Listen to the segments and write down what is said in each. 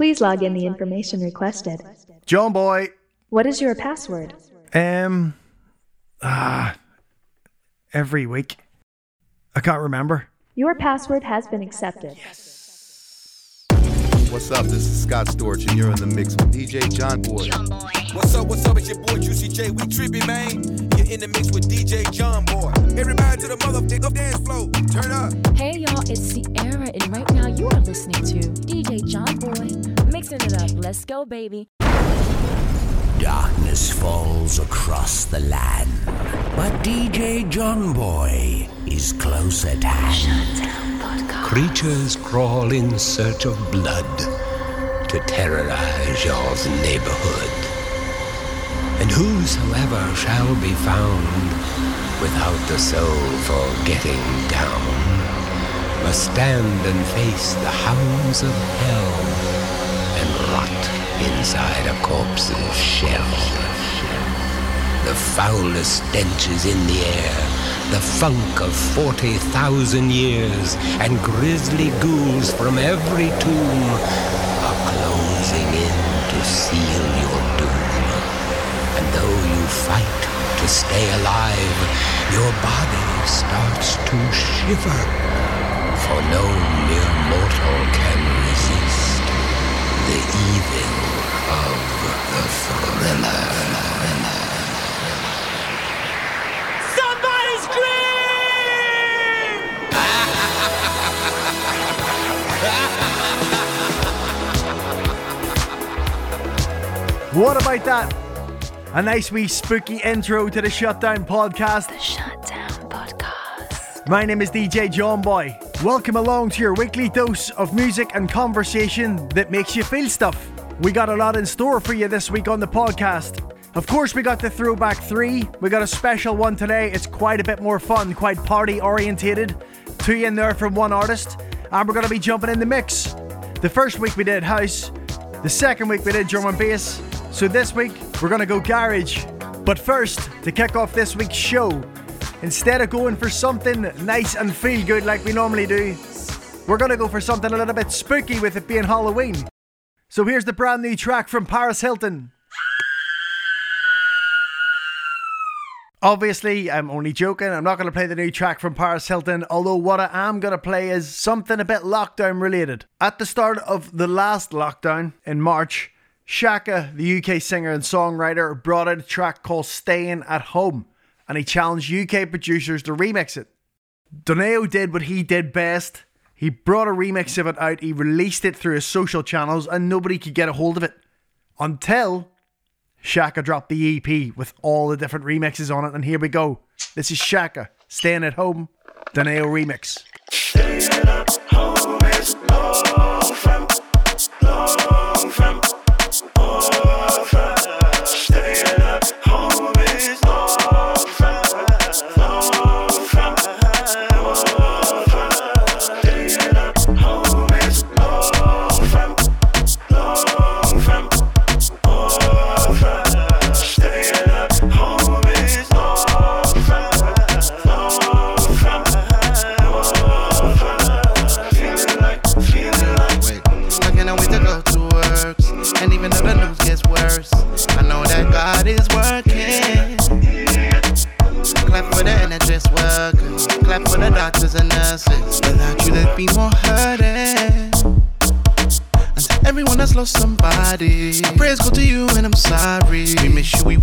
Please log in the information requested. John Boy. What is your password? Um. Ah. Every week. I can't remember. Your password has been accepted. What's up? This is Scott Storch, and you're in the mix with DJ John Boy. What's up, what's up, it's your boy Juicy J. We trippy, man. You're in the mix with DJ John Boy. Everybody to the motherfucker dance floor. Turn up. Hey y'all, it's Sierra, and right now you are listening to DJ John Boy it up. Let's go, baby. Darkness falls across the land, but DJ John Boy is close at hand. Creatures crawl in search of blood to terrorize your neighborhood. And whosoever shall be found without the soul for getting down must stand and face the hounds of hell rot inside a corpse's shell. The foulest stench is in the air, the funk of 40,000 years, and grisly ghouls from every tomb are closing in to seal your doom. And though you fight to stay alive, your body starts to shiver, for no mere mortal can What about that? A nice wee spooky intro to the Shutdown podcast. The Shutdown Podcast. My name is DJ John Boy. Welcome along to your weekly dose of music and conversation that makes you feel stuff. We got a lot in store for you this week on the podcast. Of course, we got the Throwback 3. We got a special one today. It's quite a bit more fun, quite party orientated. Two in there from one artist. And we're going to be jumping in the mix. The first week we did house. The second week we did drum and bass. So this week we're going to go garage. But first, to kick off this week's show, instead of going for something nice and feel good like we normally do, we're going to go for something a little bit spooky with it being Halloween. So here's the brand new track from Paris Hilton. Obviously, I'm only joking. I'm not going to play the new track from Paris Hilton, although what I am going to play is something a bit lockdown related. At the start of the last lockdown in March, Shakka, the UK singer and songwriter, brought out a track called Staying at Home and he challenged UK producers to remix it. Donae'o did what he did best. He brought a remix of it out, he released it through his social channels, and nobody could get a hold of it. Until Shakka dropped the EP with all the different remixes on it, and here we go. This is Shakka, Staying at Home, Donae'o remix.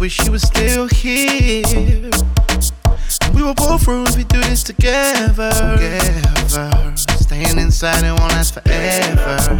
Wish you were still here. We were both through we do this together. Together. Staying inside it won't last forever.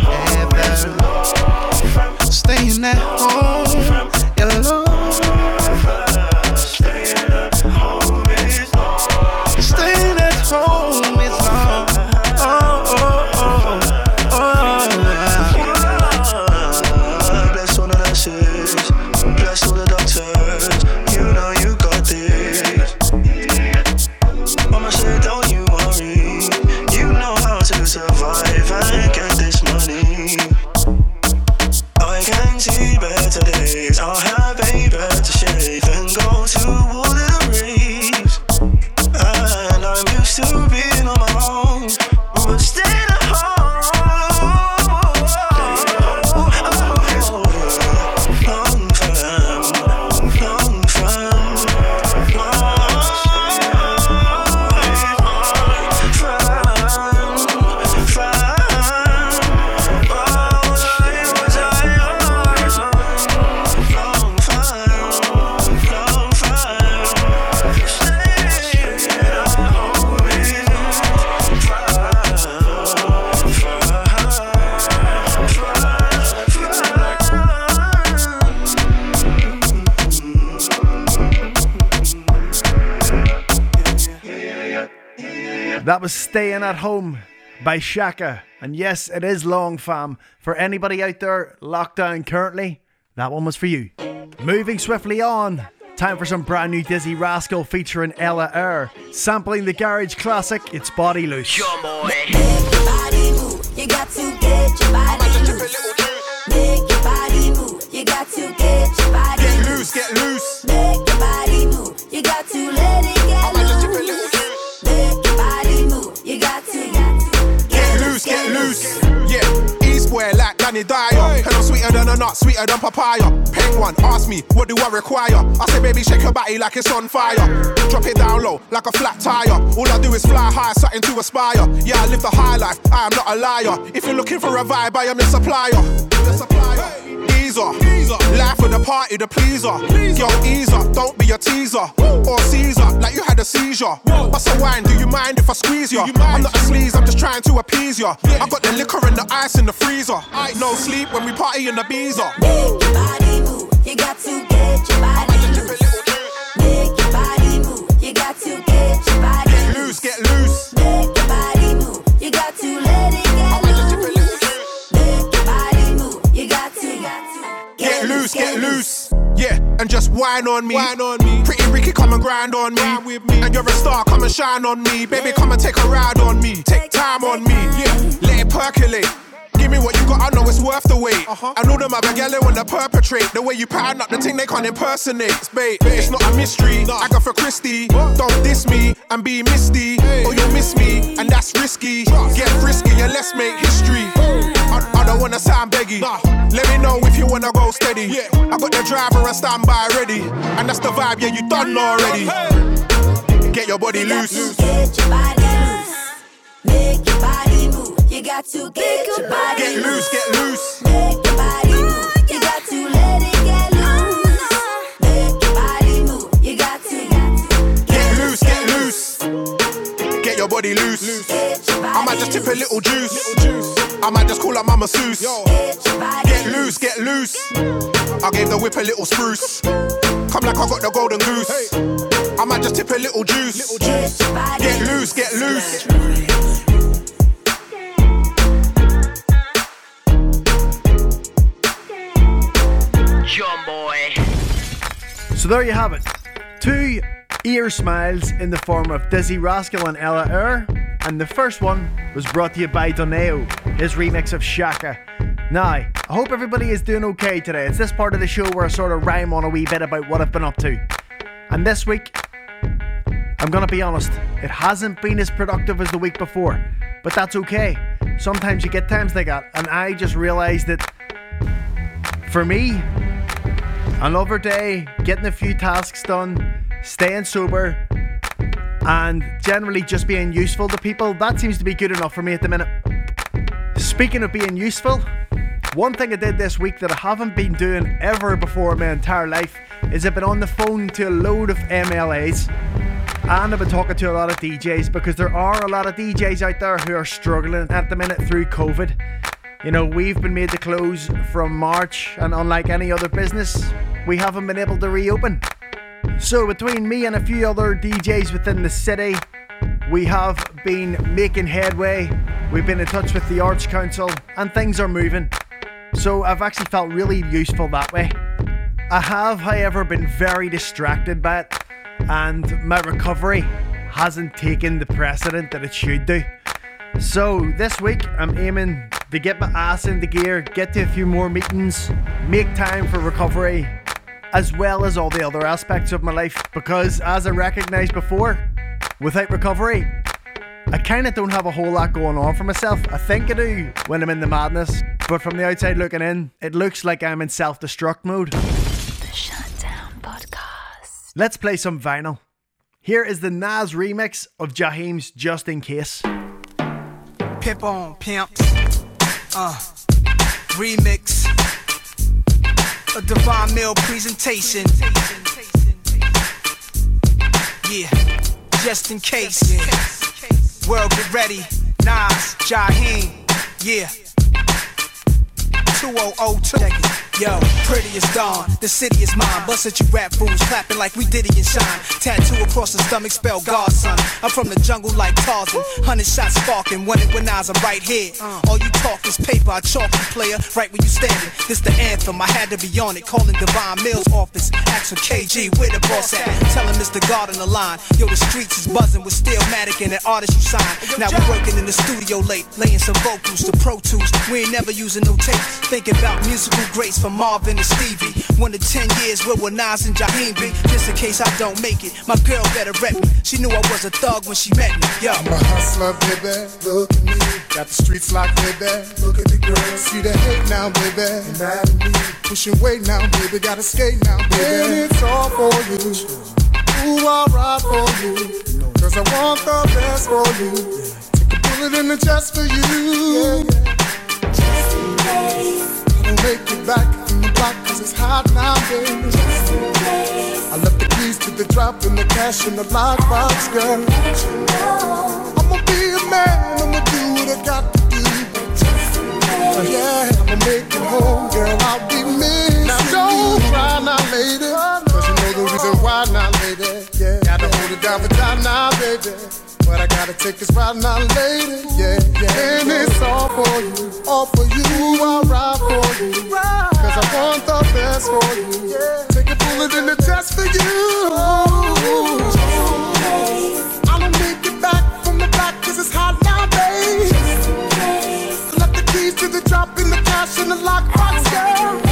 That was Staying at Home by Shakka. And yes, it is long, fam. For anybody out there locked down currently, that one was for you. Moving swiftly on. Time for some brand new Dizzee Rascal featuring Ella Eyre. Sampling the garage classic, It's Body Loose. You got to get your body loose. Make your body move. You got to get your body Get loose, get loose. Make your body move. You got to let it get loose. Yeah, East boy like Danny Dyer. And I'm sweeter than a nut, sweeter than papaya. Peng one, ask me, what do I require? I say, baby, shake your body like it's on fire. Drop it down low, like a flat tire. All I do is fly high, something to aspire. Yeah, I live the high life, I am not a liar. If you're looking for a vibe, I am your supplier. The supplier. Easer, life of the party, the pleaser. Yo, easer, don't be a teaser. Or Caesar, like you had a seizure. Bust a wine, do you mind if I squeeze ya? I'm not a sleaze, I'm just trying to appease ya. I got the liquor and the ice in the freezer. No sleep when we party in the beezer. Make your body move. You got to get your body loose. Make your body move. You got to get your body Get loose, get loose. Loose, get loose. Yeah, and just whine on me. Whine on me. Pretty Ricky, come and grind on me. with me. And you're a star, come and shine on me. Baby, come and take a ride on me. Take time on me. Yeah, let it percolate. Give me what you got, I know it's worth the wait. Uh-huh. I know them other gal wanna perpetrate. The way you pattern up the thing they can't impersonate. It's bait, it's not a mystery. Agatha Christie, don't diss me and be misty, or oh, you'll miss me, and that's risky. Get frisky and let's make history. I, I don't wanna sound beggy. Let me know if you wanna go steady. Yeah. I got the driver and standby ready, and that's the vibe. Yeah, you done already. Get your body loose. Get your body loose. Make your body move. You got to get your body loose. Get loose, get loose. Make your body your body loose. I might just tip a little juice. I might just call up my masseuse. Get loose, get loose. I gave the whip a little spruce. Come like I got the golden goose. I might just tip a little juice. Get loose, get loose. John boy. So there you have it. Two ear smiles in the form of Dizzee Rascal and Ella Eyre. And the first one was brought to you by Donae'o, his remix of Shakka. Now, I hope everybody is doing okay today. It's this part of the show where I sort of rhyme on a wee bit about what I've been up to. And this week, I'm gonna be honest, it hasn't been as productive as the week before. But that's okay. Sometimes you get times like that, and I just realised that for me, another day, getting a few tasks done, staying sober, and generally just being useful to people, that seems to be good enough for me at the minute. Speaking of being useful, one thing I did this week that I haven't been doing ever before in my entire life is I've been on the phone to a load of MLAs and I've been talking to a lot of DJs because there are a lot of DJs out there who are struggling at the minute through COVID. You know, we've been made to close from March, and unlike any other business, we haven't been able to reopen. So, between me and a few other DJs within the city, we have been making headway. We've been in touch with the Arts Council, and things are moving. So, I've actually felt really useful that way. I have, however, been very distracted by it, and my recovery hasn't taken the precedent that it should do. So, this week, I'm aiming to get my ass into gear, get to a few more meetings, make time for recovery, as well as all the other aspects of my life. Because, as I recognised before, without recovery, I kind of don't have a whole lot going on for myself. I think I do when I'm in the madness, but from the outside looking in, it looks like I'm in self destruct mode. The Shutdown Podcast. Let's play some vinyl. Here is the Nas remix of Jaheim's Just In Case. Pimp on pimps. Uh, remix. A Divine Mill presentation. Yeah, just in case. Yeah. World get ready. Nas, Jaheim. Yeah. 2002. Yo, pretty as dawn, the city is mine. Bust at you rap fools, clapping like we Diddy and Shine. Tattoo across the stomach, spell God, Godson. I'm from the jungle like Tarzan. Hundred shots sparking, one it when eyes, I'm right here. Uh. All you talk is paper, I chalk you player, right where you standing. This the anthem, I had to be on it. Calling Divine Mill's office, for KG, where the boss at? Tell him it's the guard on the line. Yo, the streets is buzzing with Stillmatic and an artist you signed. Now we working in the studio late, laying some vocals to Pro Tools. We ain't never using no tape. Thinking about musical greats from Marvin to Stevie. One to ten years, where will Nas and Jaheim be? Just in case I don't make it, my girl better rep me. She knew I was a thug when she met me. Yo, I'm a hustler, baby. Look at me. Got the streets locked, baby. Look at the girl. See the hate now, baby. And mad at me. Pushing weight now, baby. Gotta skate now, baby. And it's all for you. Ooh, I'll ride for you. Cause I want the best for you. Take a bullet in the chest for you. I don't make it back from the block cause it's hot now, baby. I left the keys to the drop and the cash in the lockbox, girl. I'ma be a man, I'ma do what I got to do. Uh, yeah, I'ma make it home, girl. I'll be missing Now don't cry now, lady. Cause you know the reason why now, lady. Yeah, gotta hold it down for time now, baby. But I gotta take this ride now, lady. Yeah, yeah. And it's all for you, all for you. I'll ride for you. Cause I want the best for you. Yeah Take a bullet in the chest for you. I don't make it back from the back cause it's hot now, babe. Left the keys to the drop in the cash in the lockbox, girl.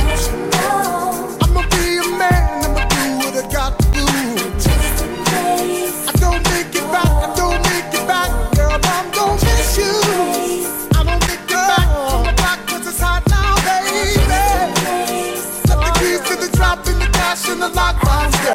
Yo,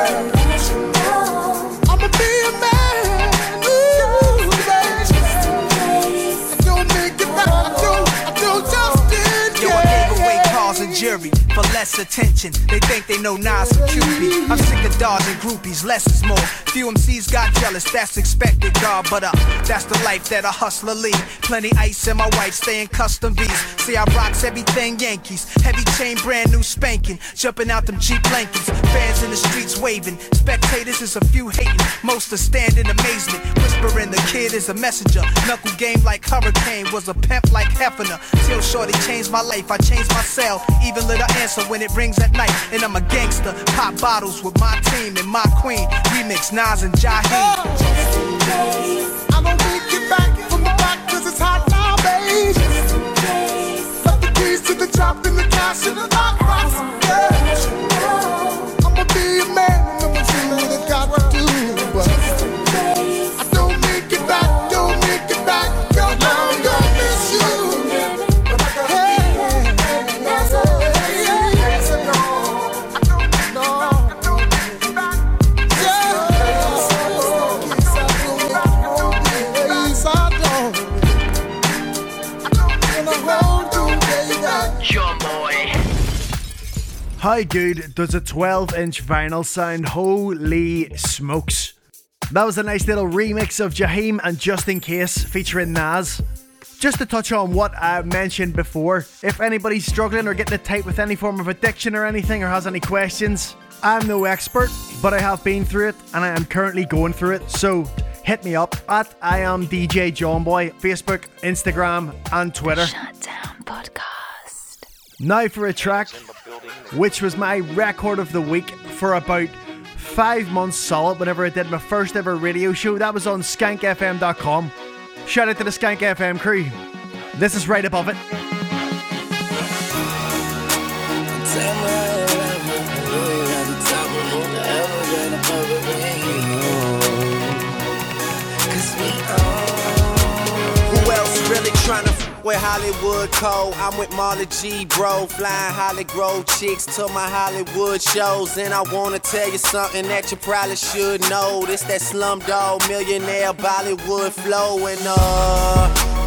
I gave away cars and jury for less attention. They think they know Nas and QB. I'm sick of dodging groupies, less is more. Few MCs got jealous, that's expected, God. But uh, that's the life that a hustler lead. Plenty ice and my wife staying custom V's. See, I rocks everything Yankees. Heavy chain, brand new spanking. Jumping out them cheap blankets. Fans in the streets waving. Spectators is a few hating. Most are stand in amazement. Whispering the kid is a messenger. Knuckle game like Hurricane. Was a pimp like Hefner. Till Shorty changed my life. I changed myself. Even little answer when it rings at night. And I'm a gangster. Pop bottles with my team and my queen. Remix Nas and Jaheim. Oh, I don't make it back from the back 'cause it's hot now, babe. Left the keys to the drop in the cash in the lockbox. How good does a 12 inch vinyl sound? Holy smokes. That was a nice little remix of Jaheim and Just In Case featuring Nas. Just to touch on what I mentioned before, if anybody's struggling or getting it tight with any form of addiction or anything or has any questions, I'm no expert, but I have been through it and I am currently going through it. So hit me up at I am DJ John Boy, Facebook, Instagram, and Twitter. Shutdown Podcast. Now for a track which was my record of the week for about five months solid whenever I did my first ever radio show. That was on skankfm.com. Shout out to the Skank FM crew. This is right above it. With Hollywood Code? I'm with Marley G, bro. Flying Holly Grove chicks to my Hollywood shows. And I wanna tell you something that you probably should know. This that slumdog millionaire Bollywood flow. And uh,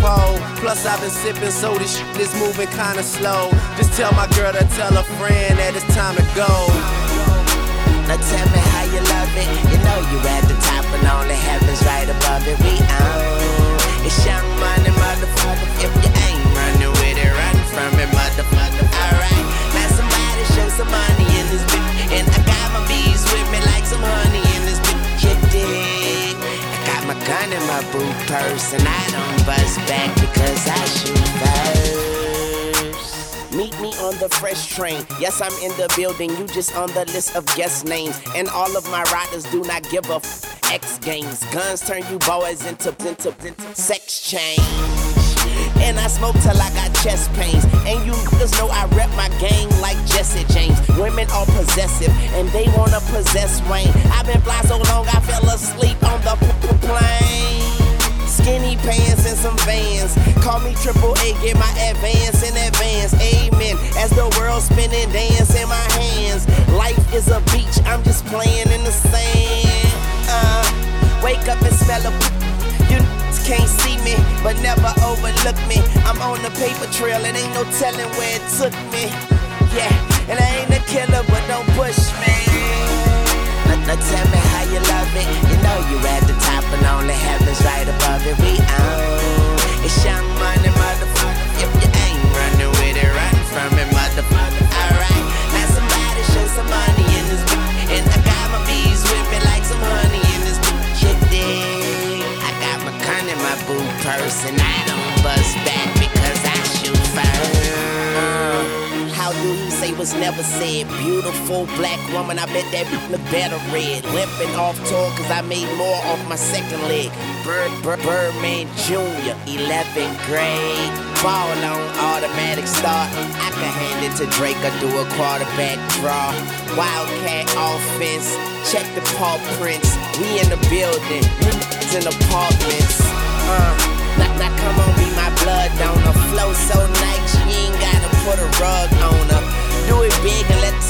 pole. Plus, I've been sipping, so this shit is moving kinda slow. Just tell my girl to tell a friend that it's time to go. Now tell me how you love it. You know you at the top and only heaven's right above it. We own. It's young money, motherfucker. If you ain't running with it, run from it, motherfucker. Alright, now somebody show some money in this bitch. And I got my bees with me like some honey in this bitch. Gun in my boot purse and I don't bust back because I shoot first. Meet me on the fresh train. Yes, I'm in the building. You just on the list of guest names. And all of my riders do not give a f- X games. Guns turn you boys into, into, into sex change. And I smoke till I got chest pains. And you niggas know I rep my gang like Jesse James. Women are possessive and they wanna possess Wayne. I've been fly so long I fell asleep on the plane. Skinny pants and some vans. Call me triple A, get my advance in advance. Amen. As the world spinning, dance in my hands. Life is a beach, I'm just playing in the sand. Uh, wake up and smell a. Can't see me, but never overlook me. I'm on the paper trail, and ain't no telling where it took me. Yeah, and I ain't a killer, but don't push me. Now, now tell me how you love it. You know you're at the top and only heaven's right above it. We own. It's young money, motherfucker. If you ain't running with it, run from it, motherfucker. Alright, now somebody show some money and I don't bust back because I shoot first. Uh, how do he say was never said? Beautiful black woman, I bet that look better red. Limping off tour cause I made more off my second leg. Bird, Bird, Birdman Jr., 11th grade. Ball on automatic start. I can hand it to Drake or do a quarterback draw. Wildcat offense, check the paw prints. We in the building, you in apartments. Uh, now, now come on, be my blood donor. Flow so nice, you ain't gotta put a rug on her. Do it big and let the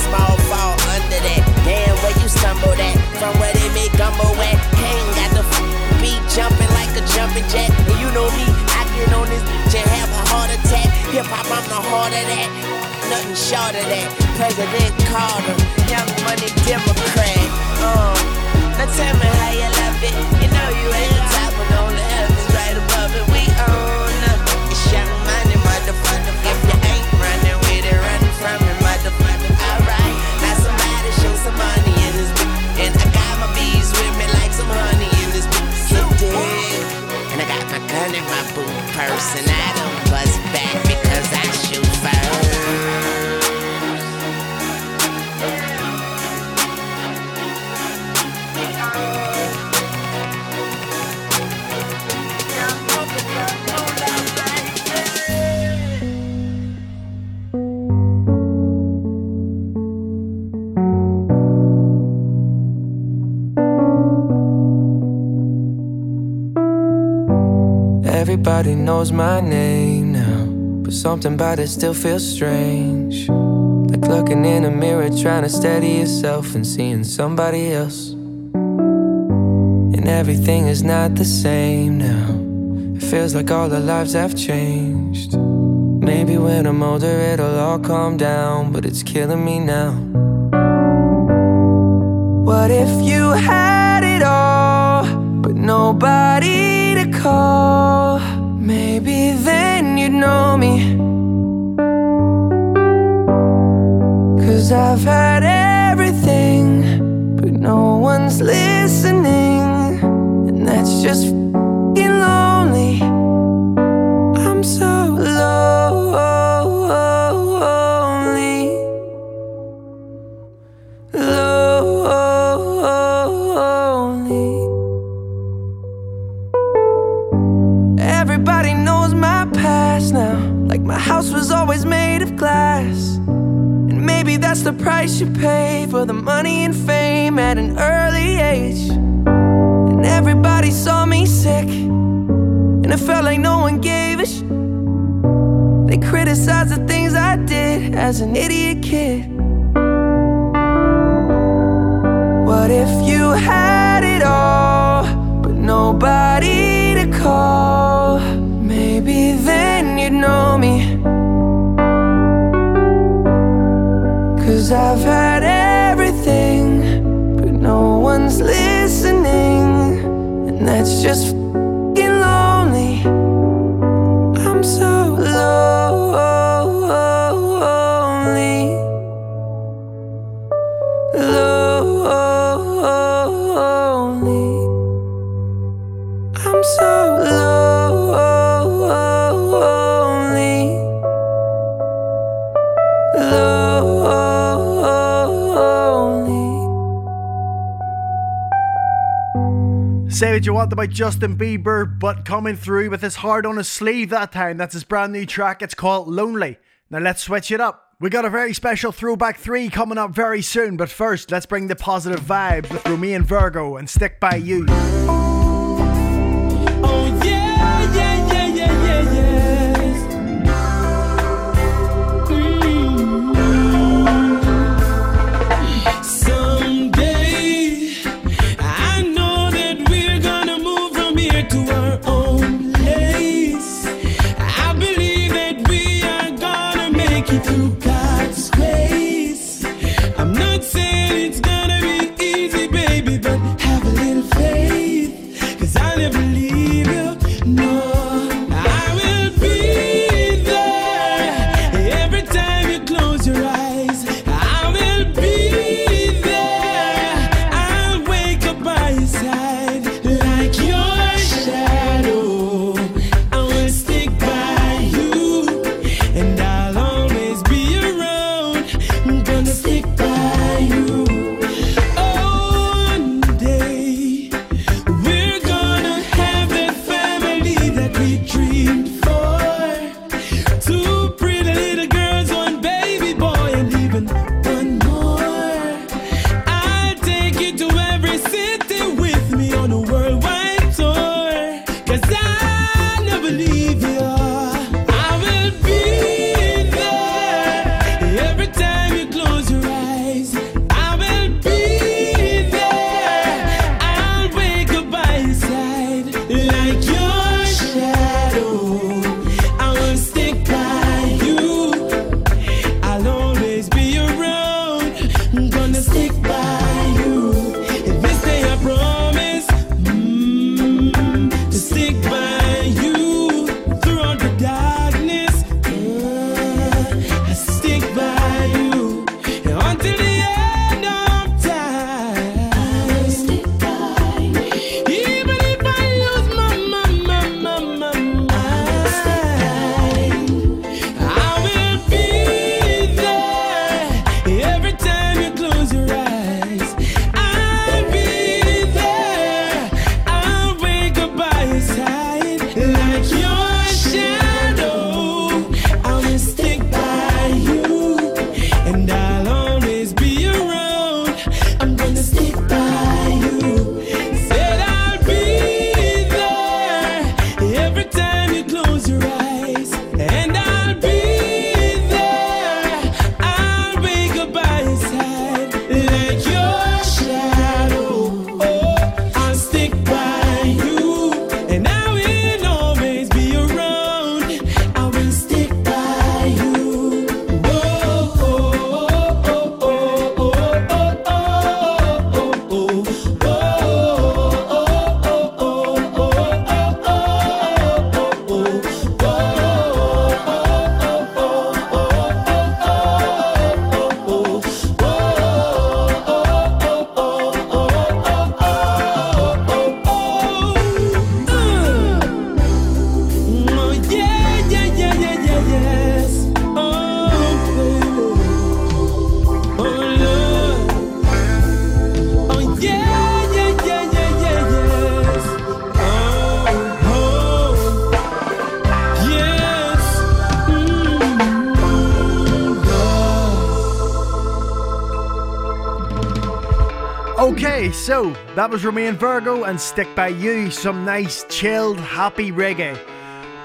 something it still feels strange. Like looking in a mirror, trying to steady yourself and seeing somebody else. And everything is not the same now. It feels like all our lives have changed. Maybe when I'm older, it'll all calm down, but it's killing me now. What if you had it all, but nobody to call? Maybe then you'd know me. Cause I've had everything, but no one's listening. And that's just fing lonely. talked about Justin Bieber, but coming through with his heart on his sleeve that time. That's his brand new track. It's called Lonely. Now let's switch it up. We got a very special throwback three coming up very soon, but first, let's bring the positive vibes with Romain Virgo and stick by you. Okay, so that was Romain Virgo and Stick By You, some nice, chilled, happy reggae.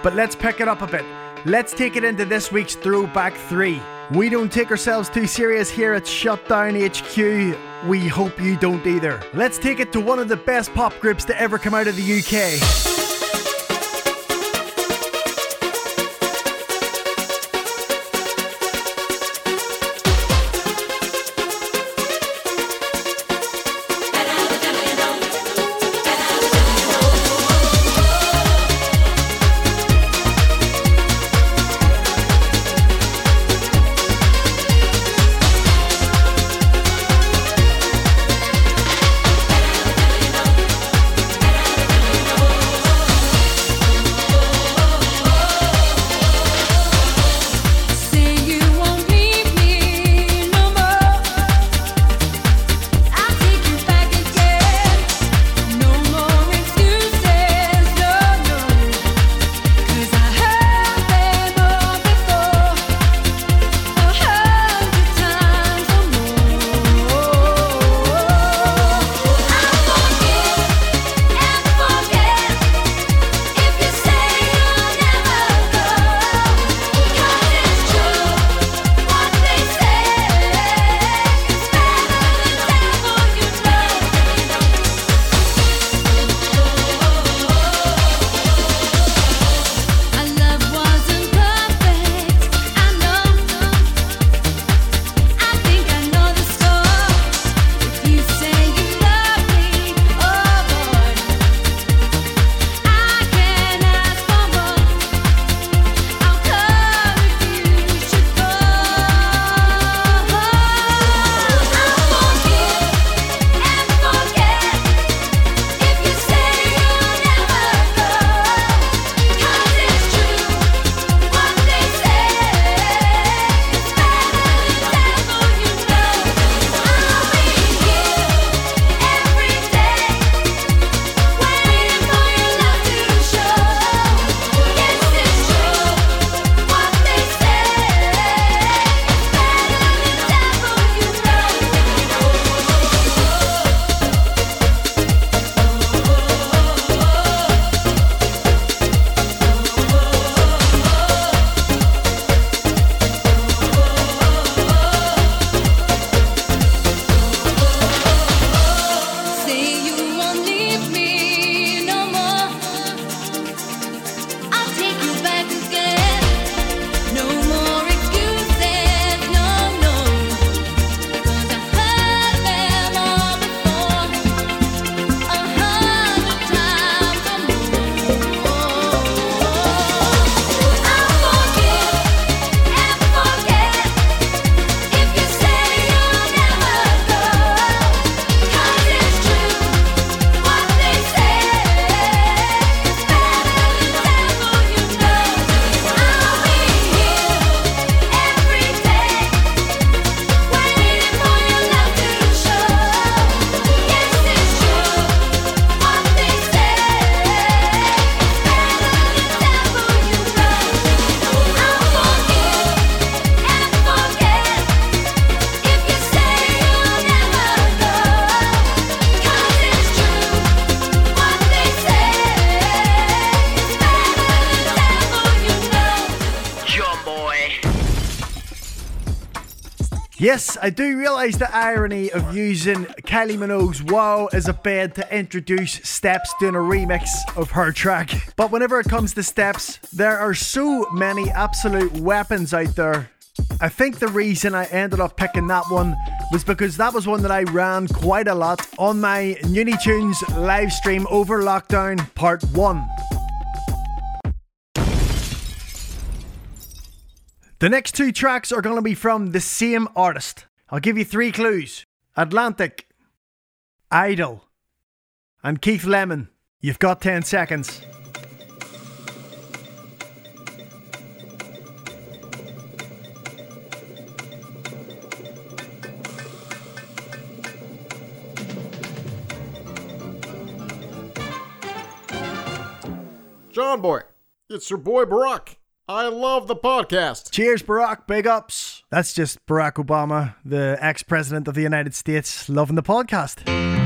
But let's pick it up a bit. Let's take it into this week's Throwback 3. We don't take ourselves too serious here at Shutdown HQ. We hope you don't either. Let's take it to one of the best pop groups to ever come out of the UK. Yes, I do realise the irony of using Kylie Minogue's Wow as a bed to introduce Steps doing a remix of her track. But whenever it comes to Steps, there are so many absolute weapons out there. I think the reason I ended up picking that one was because that was one that I ran quite a lot on my Nuni Tunes live stream over lockdown part 1. The next two tracks are going to be from the same artist. I'll give you three clues Atlantic, Idol, and Keith Lemon. You've got 10 seconds. John Boy, it's your boy Barack. I love the podcast. Cheers, Barack. Big ups. That's just Barack Obama, the ex president of the United States, loving the podcast.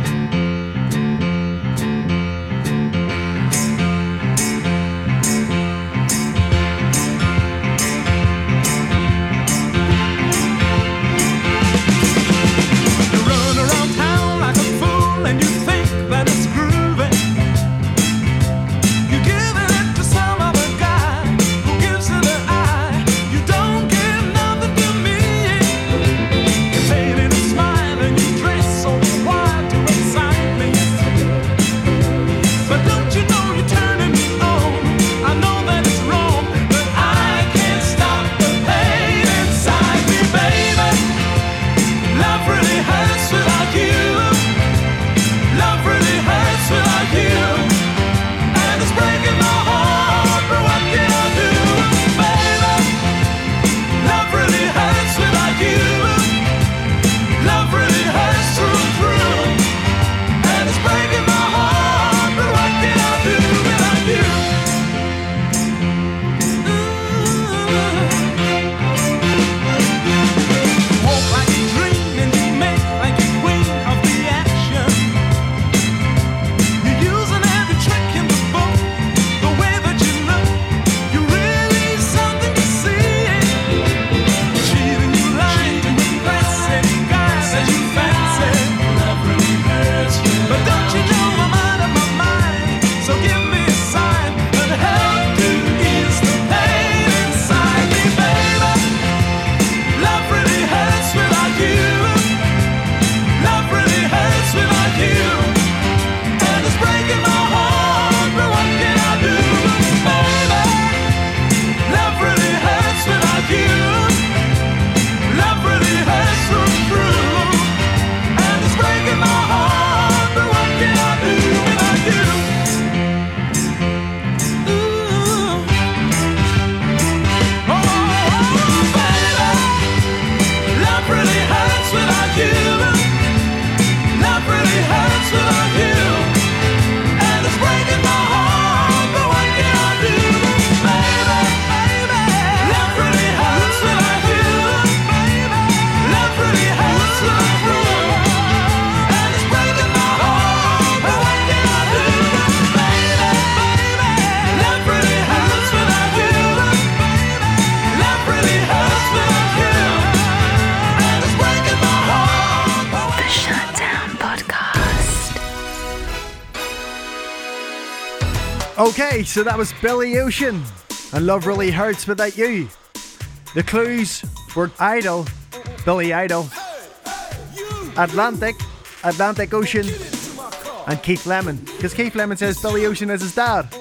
Okay, so that was Billy Ocean and Love Really Hurts Without You. The clues were Idol, Billy Idol, Atlantic, Atlantic Ocean, and Keith Lemon. Because Keith Lemon says Billy Ocean is his dad.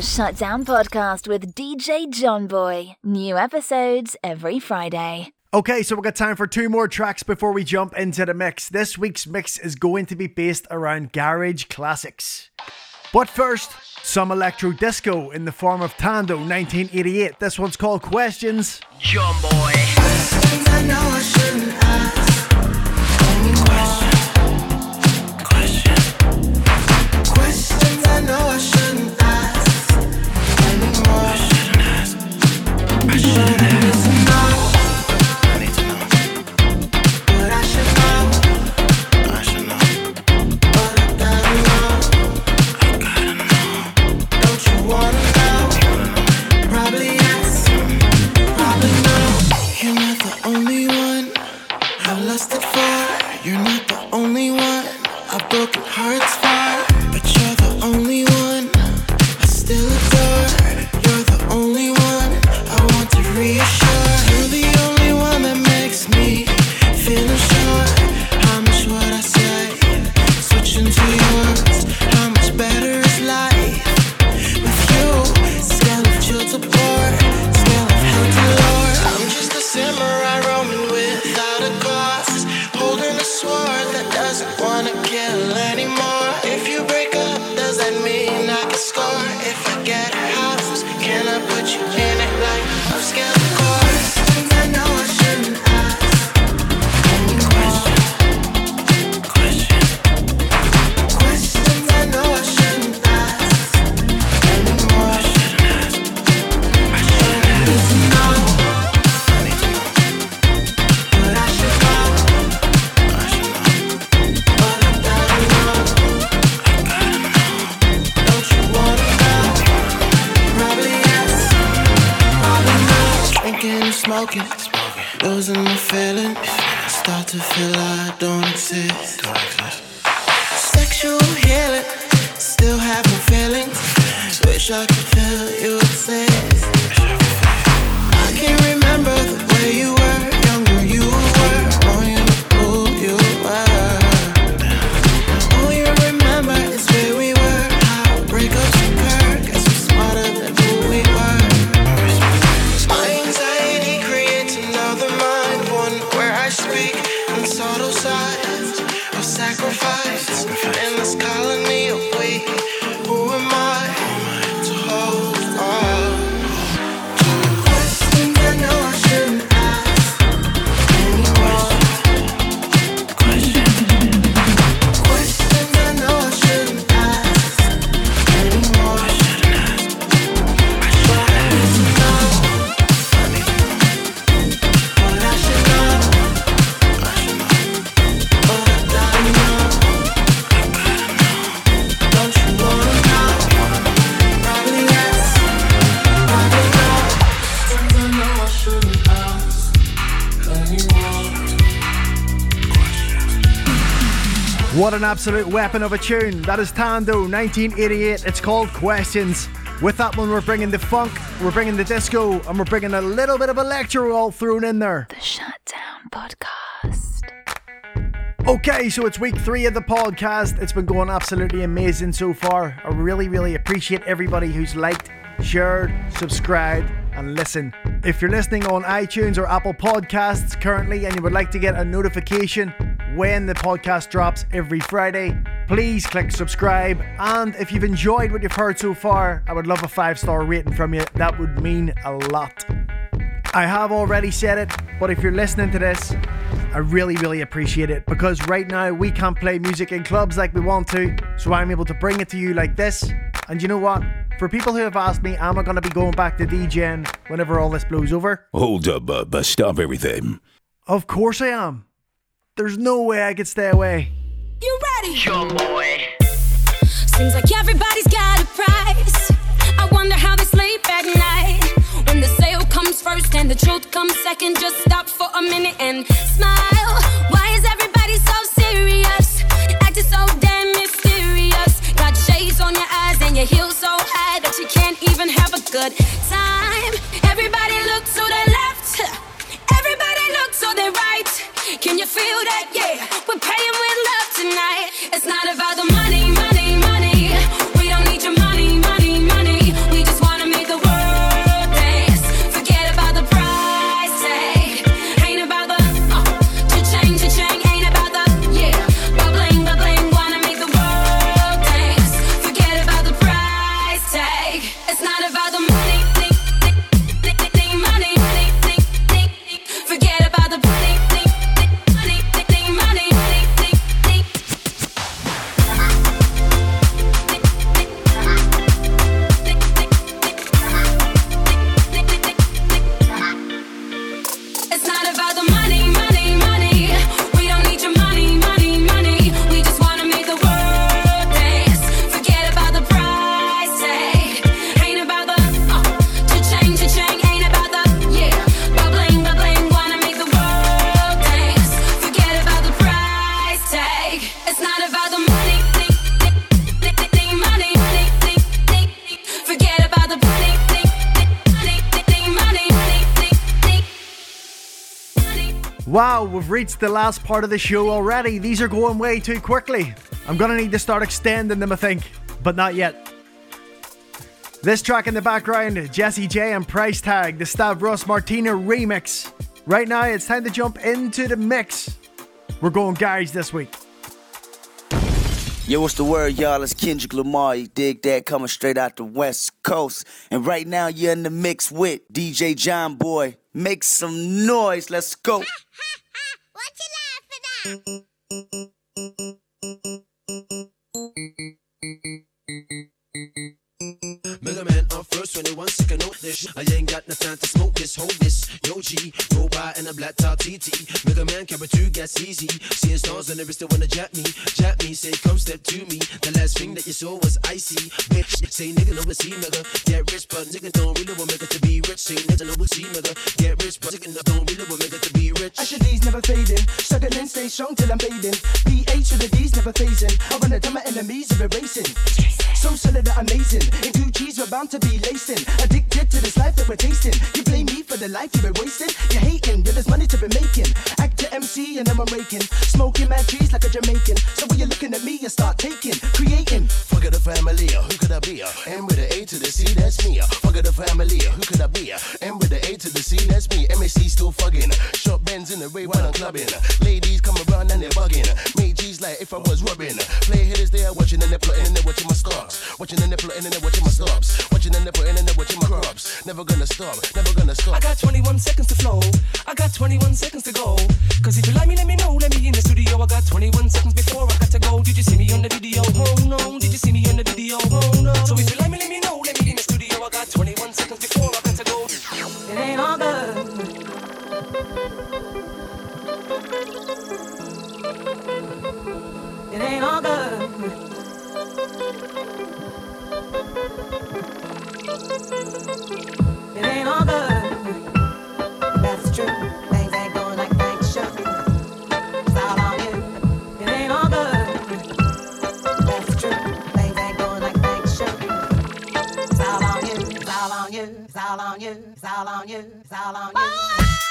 The Shutdown Podcast with DJ John Boy. New episodes every Friday. Okay, so we've got time for two more tracks before we jump into the mix. This week's mix is going to be based around garage classics. But first, some electro disco in the form of Tando 1988. This one's called Questions. John Boy. Wish I could feel you exist. Absolute weapon of a tune. That is Tando 1988. It's called Questions. With that one, we're bringing the funk, we're bringing the disco, and we're bringing a little bit of electro all thrown in there. The Shutdown Podcast. Okay, so it's week three of the podcast. It's been going absolutely amazing so far. I really, really appreciate everybody who's liked, shared, subscribed, and listened. If you're listening on iTunes or Apple Podcasts currently and you would like to get a notification when the podcast drops every Friday, please click subscribe. And if you've enjoyed what you've heard so far, I would love a five star rating from you. That would mean a lot. I have already said it, but if you're listening to this, I really, really appreciate it because right now we can't play music in clubs like we want to, so I'm able to bring it to you like this. And you know what? For people who have asked me, am I going to be going back to DJing whenever all this blows over? Hold up, uh, stop everything. Of course I am. There's no way I could stay away. You ready? John Boy. Seems like everybody's got a price. I wonder how they sleep at night. When the sale comes first and the truth comes second, just stop for a minute and smile. Why is everybody so serious? Acting so damn mysterious. Got shades on your eyes and your heels so high that you can't even have a good time. Everybody look to the left. Everybody look to the right. Can you feel that? Yeah, we're paying with love tonight. It's not about the money, money, Wow, we've reached the last part of the show already. These are going way too quickly. I'm gonna need to start extending them, I think, but not yet. This track in the background, Jessie J and Price Tag, the Stavros Martina remix. Right now, it's time to jump into the mix. We're going garage this week. Yo, what's the word, y'all? It's Kendrick Lamar. You dig that? Coming straight out the West Coast. And right now, you're in the mix with DJ John Boy. Make some noise. Let's go. what you laughing at? Megaman on first, 21 second oh, notice. I ain't got no time to smoke this, hold this. Yo G, roll by in a black top TT. Megaman carry two gas easy. Seeing stars on the wrist, wanna jap me. Jap me, say come step to me. The last thing that you saw was icy. Bitch, say nigga no see nigga. Get rich, but niggas don't really want nigga to be rich. Say nigga no see nigga. Get rich, but niggas don't really want nigga to be rich. Asher D's never fading. Struggling, stay strong till I'm fading. PH with the D's never phasing. I wanna tell my enemies are erasing. So solid that amazing. In Gucci's we're bound to be lacing. Addicted to this life that we're tasting. You blame me for the life you've been wasting. You're hating, yeah, there's money to be making. Act to MC and I'm raking. Smoking mad trees like a Jamaican. So when you're looking at me, you start taking, creating. Fuck the family, uh, who could I be? Uh? M with the A to the C, that's me. Uh. Fuck the family, who could I be? M with the A to the C, that's me. MSC still fucking. Short bends in the way when I'm clubbing. Ladies come around and they're bugging. Make G's like if I was rubbing. Play hitters there watching and they're plotting and they're watching my stocks. Watching and they're plotting and they're watching my stops. Watching and putting and they're watching my crops. Never gonna stop, never gonna stop. I got 21 seconds to flow. I got 21 seconds to go. Cause if you like me, let me know. Let me in the studio. I got 21 seconds before I got to go. Did you see me on the video? Oh no. Did you see me on the video? Oh no. So if you like me, let me know. Let me in the studio. I got 21 seconds before I got to go. It ain't all good. It ain't all good. It's all on you. It's all on you. It's all on you, sal on you, salon you.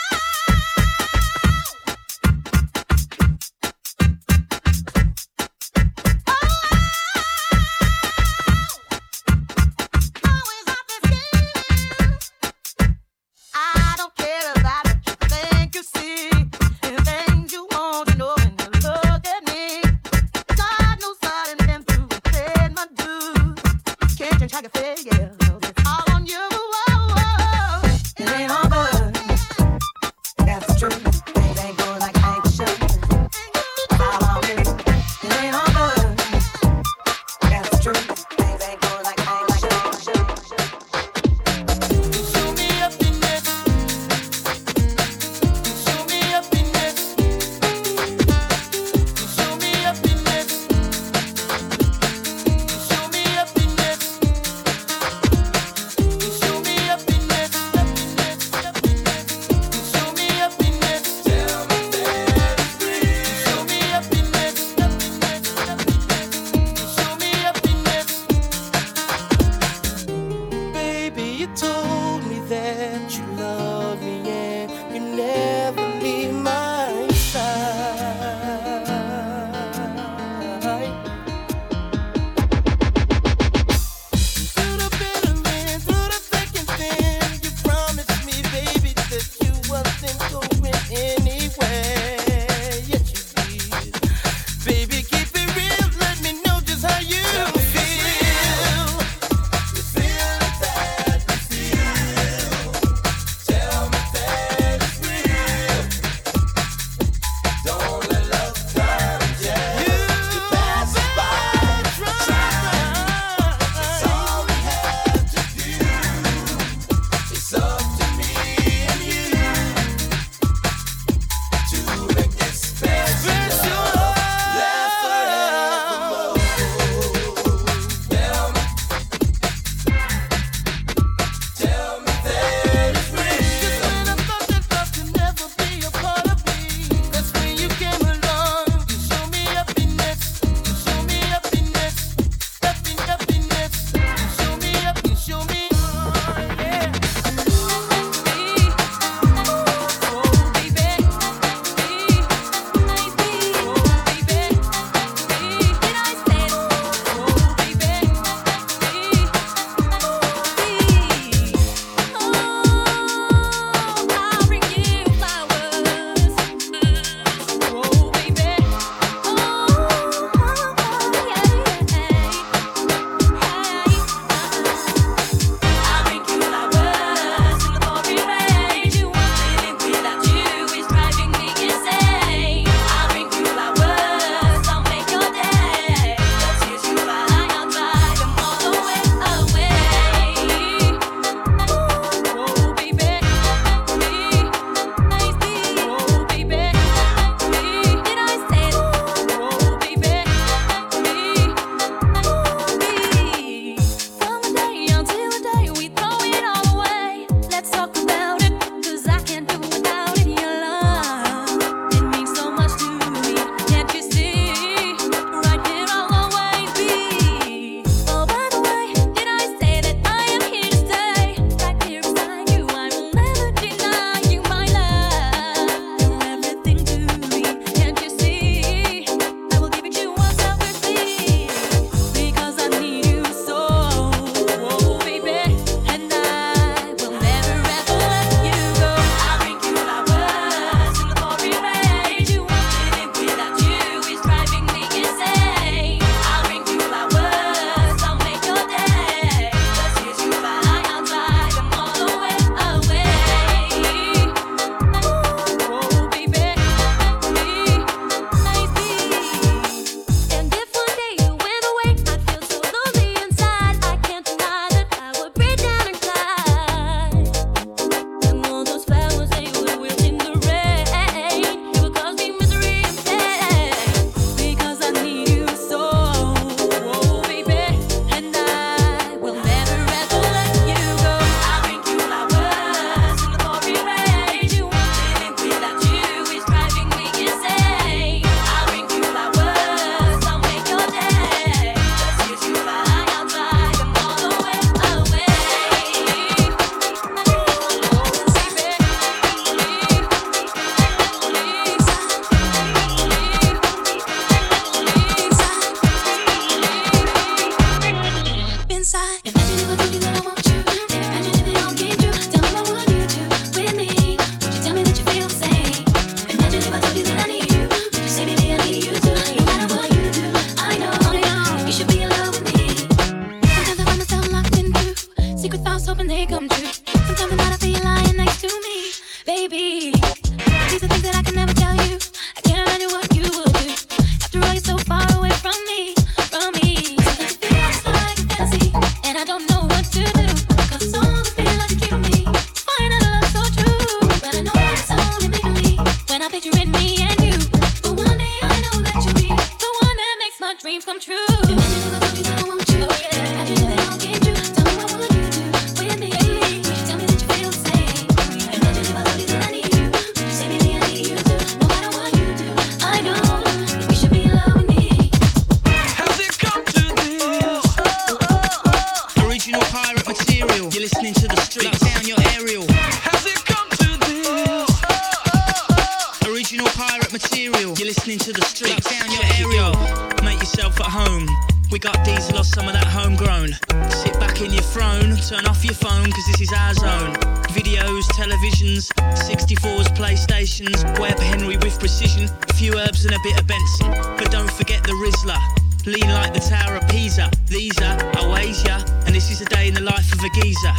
Home. We got diesel or some of that homegrown. Sit back in your throne, turn off your phone, cause this is our zone. Videos, televisions, 64s, PlayStations, Web Henry with precision, a few herbs and a bit of Benson. But don't forget the Rizla. Lean like the Tower of Pisa. These are Oasia, and this is a day in the life of a geezer.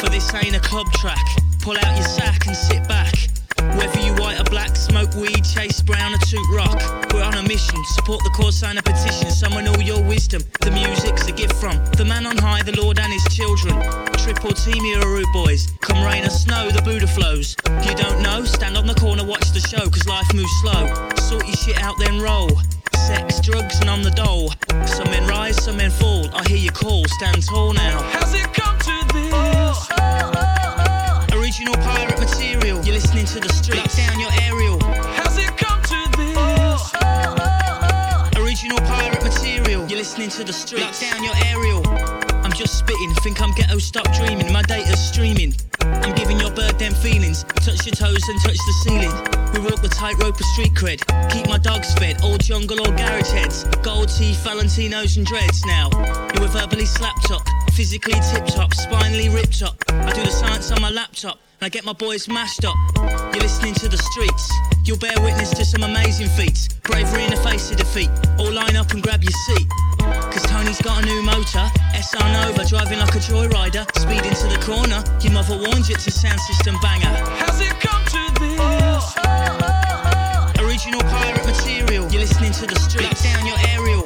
For this ain't a club track. Pull out your sack and sit back. Whether you or black, smoke weed, chase brown or toot rock. We're on a mission, support the cause, sign a petition, summon all your wisdom. The music's a gift from the man on high, the Lord and his children. Triple team rude boys. Come rain or snow, the Buddha flows. You don't know? Stand on the corner, watch the show, cause life moves slow. Sort your shit out, then roll. Sex, drugs, and on the dole. Some men rise, some men fall. I hear you call, stand tall now. Has it come to? Original pirate material. You're listening to the streets. Lock down your aerial. Has it come to this? Oh, oh, oh, original pirate material. You're listening to the streets. Lock down your aerial. I'm just spitting. Think I'm ghetto, stop dreaming. My data's streaming. I'm giving your bird them feelings. Touch your toes and touch the ceiling. We walk the tightrope of street cred. Keep my dogs fed. All jungle or garage heads. Gold teeth, Valentinos and dreads now. You were verbally slapped up. Physically tip top. Spinally ripped up. I do the science on my laptop. And I get my boys mashed up. You're listening to the streets. You'll bear witness to some amazing feats. Bravery in the face of defeat. All line up and grab your seat. Cause Tony's got a new motor. SR Nova driving like a joyrider. Speed into the corner. Your mother warned you it's a sound system banger. Has it come to this? Original pirate material. You're listening to the streets. Lock down your aerial.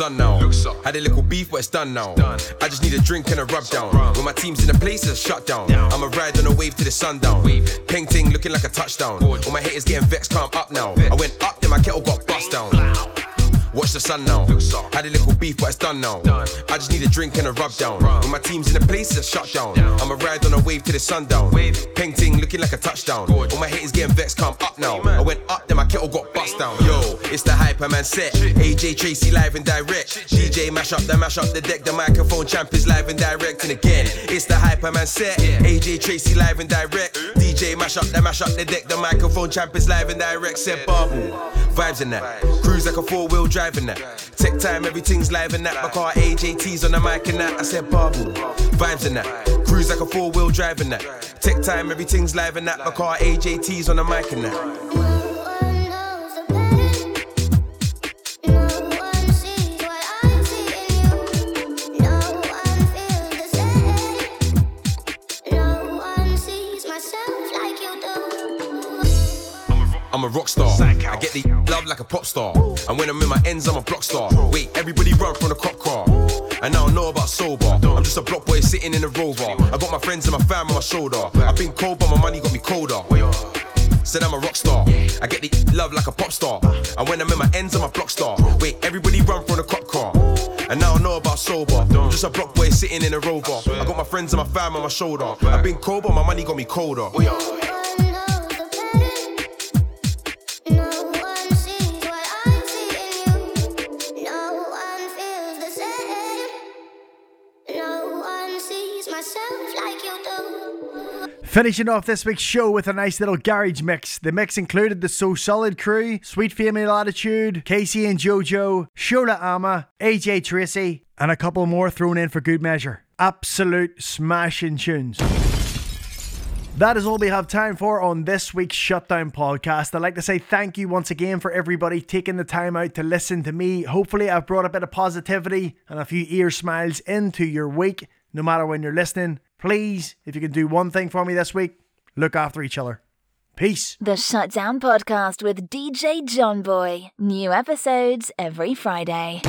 Sun now. Had a little beef, but it's done now. I just need a drink and a rub down. When my team's in the place, it's a shutdown. I'ma ride on a wave to the sundown. Ping ting looking like a touchdown. All my haters getting vexed, calm up now. I went up, then my kettle got bust down. Watch the sun now. Had a little beef, but it's done now. I just need a drink and a rub down. When my team's in the place, it's shut down. I'ma ride on a wave to the sundown. Ping ting looking like a touchdown. All my haters getting vexed, come up now. I went up, then my kettle got bust down. Yo, it's the Hyperman set. AJ Tracey live and direct. DJ mash up the mash up the deck. The microphone champ is live and direct. And again, it's the Hyperman set. AJ Tracey live and direct. DJ mash up the mash up the deck. The microphone champ is live and direct. Said Bubble. Vibes in that. Cruise like a four wheel drive that. Tech time, everything's live in that. My car AJT's on the mic and that. I said Bubble. Vibes in that. Cruise like a four wheel drive that. Tech time, everything's live in that. My car AJT's on the mic and that. I'm a rock star. I get the love like a pop star. And when I'm in my ends, I'm a block star. Wait, everybody run from the cop car. And I don't know about sober. I'm just a block boy sitting in a rover. I got my friends and my fam on my shoulder. I've been cold, but my money got me colder. Said I'm a rock star. I get the love like a pop star. And when I'm in my ends, I'm a block star. Wait, everybody run from the cop car. And I don't know about sober. I'm just a block boy sitting in a rover. I got my friends and my fam on my shoulder. I've been cold, but my money got me colder. Finishing off this week's show with a nice little garage mix. The mix included the So Solid crew, Sweet Female Attitude, K-Ci and JoJo, Shola Ama, AJ Tracey, and a couple more thrown in for good measure. Absolute smashing tunes. That is all we have time for on this week's Shutdown podcast. I'd like to say thank you once again for everybody taking the time out to listen to me. Hopefully, I've brought a bit of positivity and a few ear smiles into your week, no matter when you're listening. Please, if you can do one thing for me this week, look after each other. Peace. The Shutdown Podcast with DJ John Boy. New episodes every Friday.